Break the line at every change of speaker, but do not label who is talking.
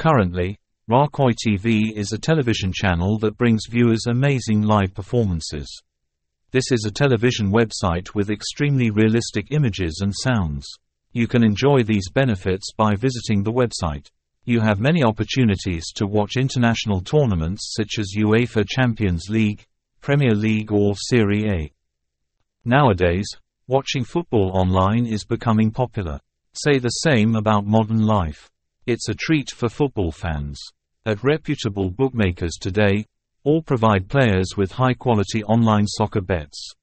Currently, Rakhoi TV is a television channel that brings viewers amazing live performances. This is a television website with extremely realistic images and sounds. You can enjoy these benefits by visiting the website. You have many opportunities to watch international tournaments such as UEFA Champions League, Premier League or Serie A. Nowadays, watching football online is becoming popular. Say the same about modern life. It's a treat for football fans. At reputable bookmakers today, all provide players with high-quality online soccer bets.